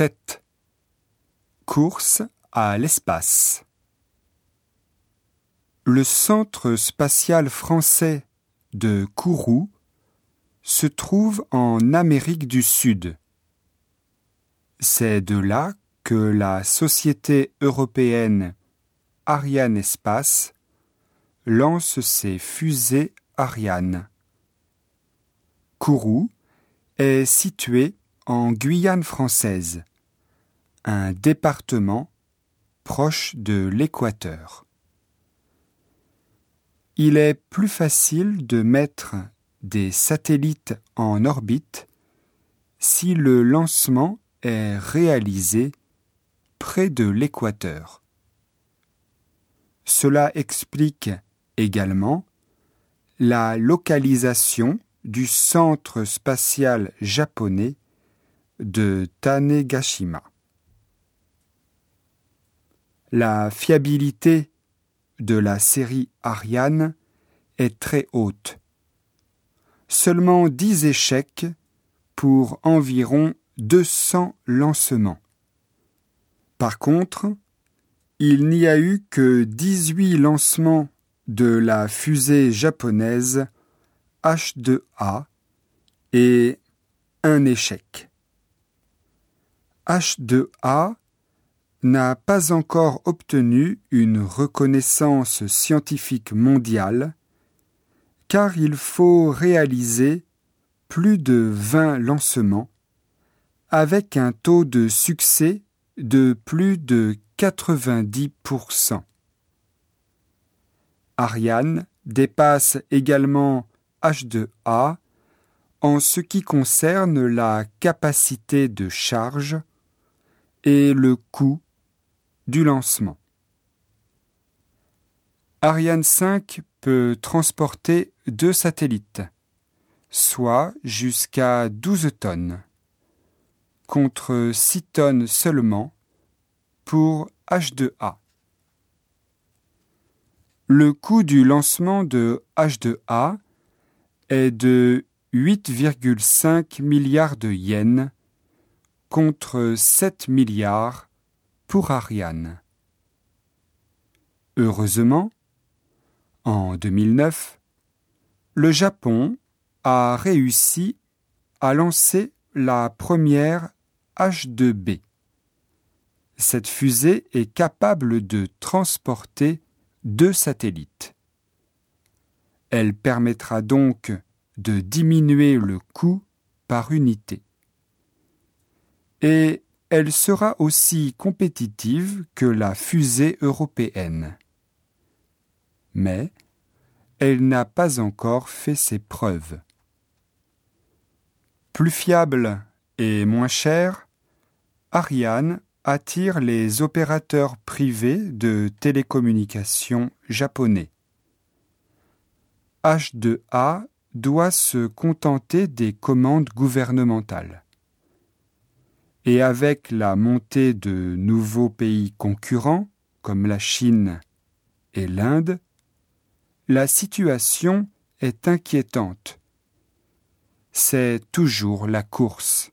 7. Course à l'espace. Le centre spatial français de Kourou se trouve en Amérique du Sud. C'est de là que la société européenne Ariane Espace lance ses fusées Ariane. Kourou est situé en Guyane française, un département proche de l'équateur. Il est plus facile de mettre des satellites en orbite si le lancement est réalisé près de l'équateur. Cela explique également la localisation du centre spatial japonais de Tanegashima. La fiabilité de la série Ariane est très haute. Seulement 10 échecs pour environ 200 lancements. Par contre, il n'y a eu que 18 lancements de la fusée japonaise H2A et un échec. H2A n'a pas encore obtenu une reconnaissance scientifique mondiale car il faut réaliser plus de 20 lancements avec un taux de succès de plus de 90%. Ariane dépasse également H2A en ce qui concerne la capacité de charge et le coût du lancement. Ariane 5 peut transporter deux satellites, soit jusqu'à 12 tonnes, contre 6 tonnes seulement pour H2A. Le coût du lancement de H2A est de 8,5 milliards de yens contre 7 milliards pour Ariane. Heureusement, en 2009, le Japon a réussi à lancer la première H2B. Cette fusée est capable de transporter deux satellites. Elle permettra donc de diminuer le coût par unité. Et elle sera aussi compétitive que la fusée européenne. Mais elle n'a pas encore fait ses preuves. Plus fiable et moins cher, Ariane attire les opérateurs privés de télécommunications japonais. H2A doit se contenter des commandes gouvernementales. Et avec la montée de nouveaux pays concurrents, comme la Chine et l'Inde, la situation est inquiétante. C'est toujours la course.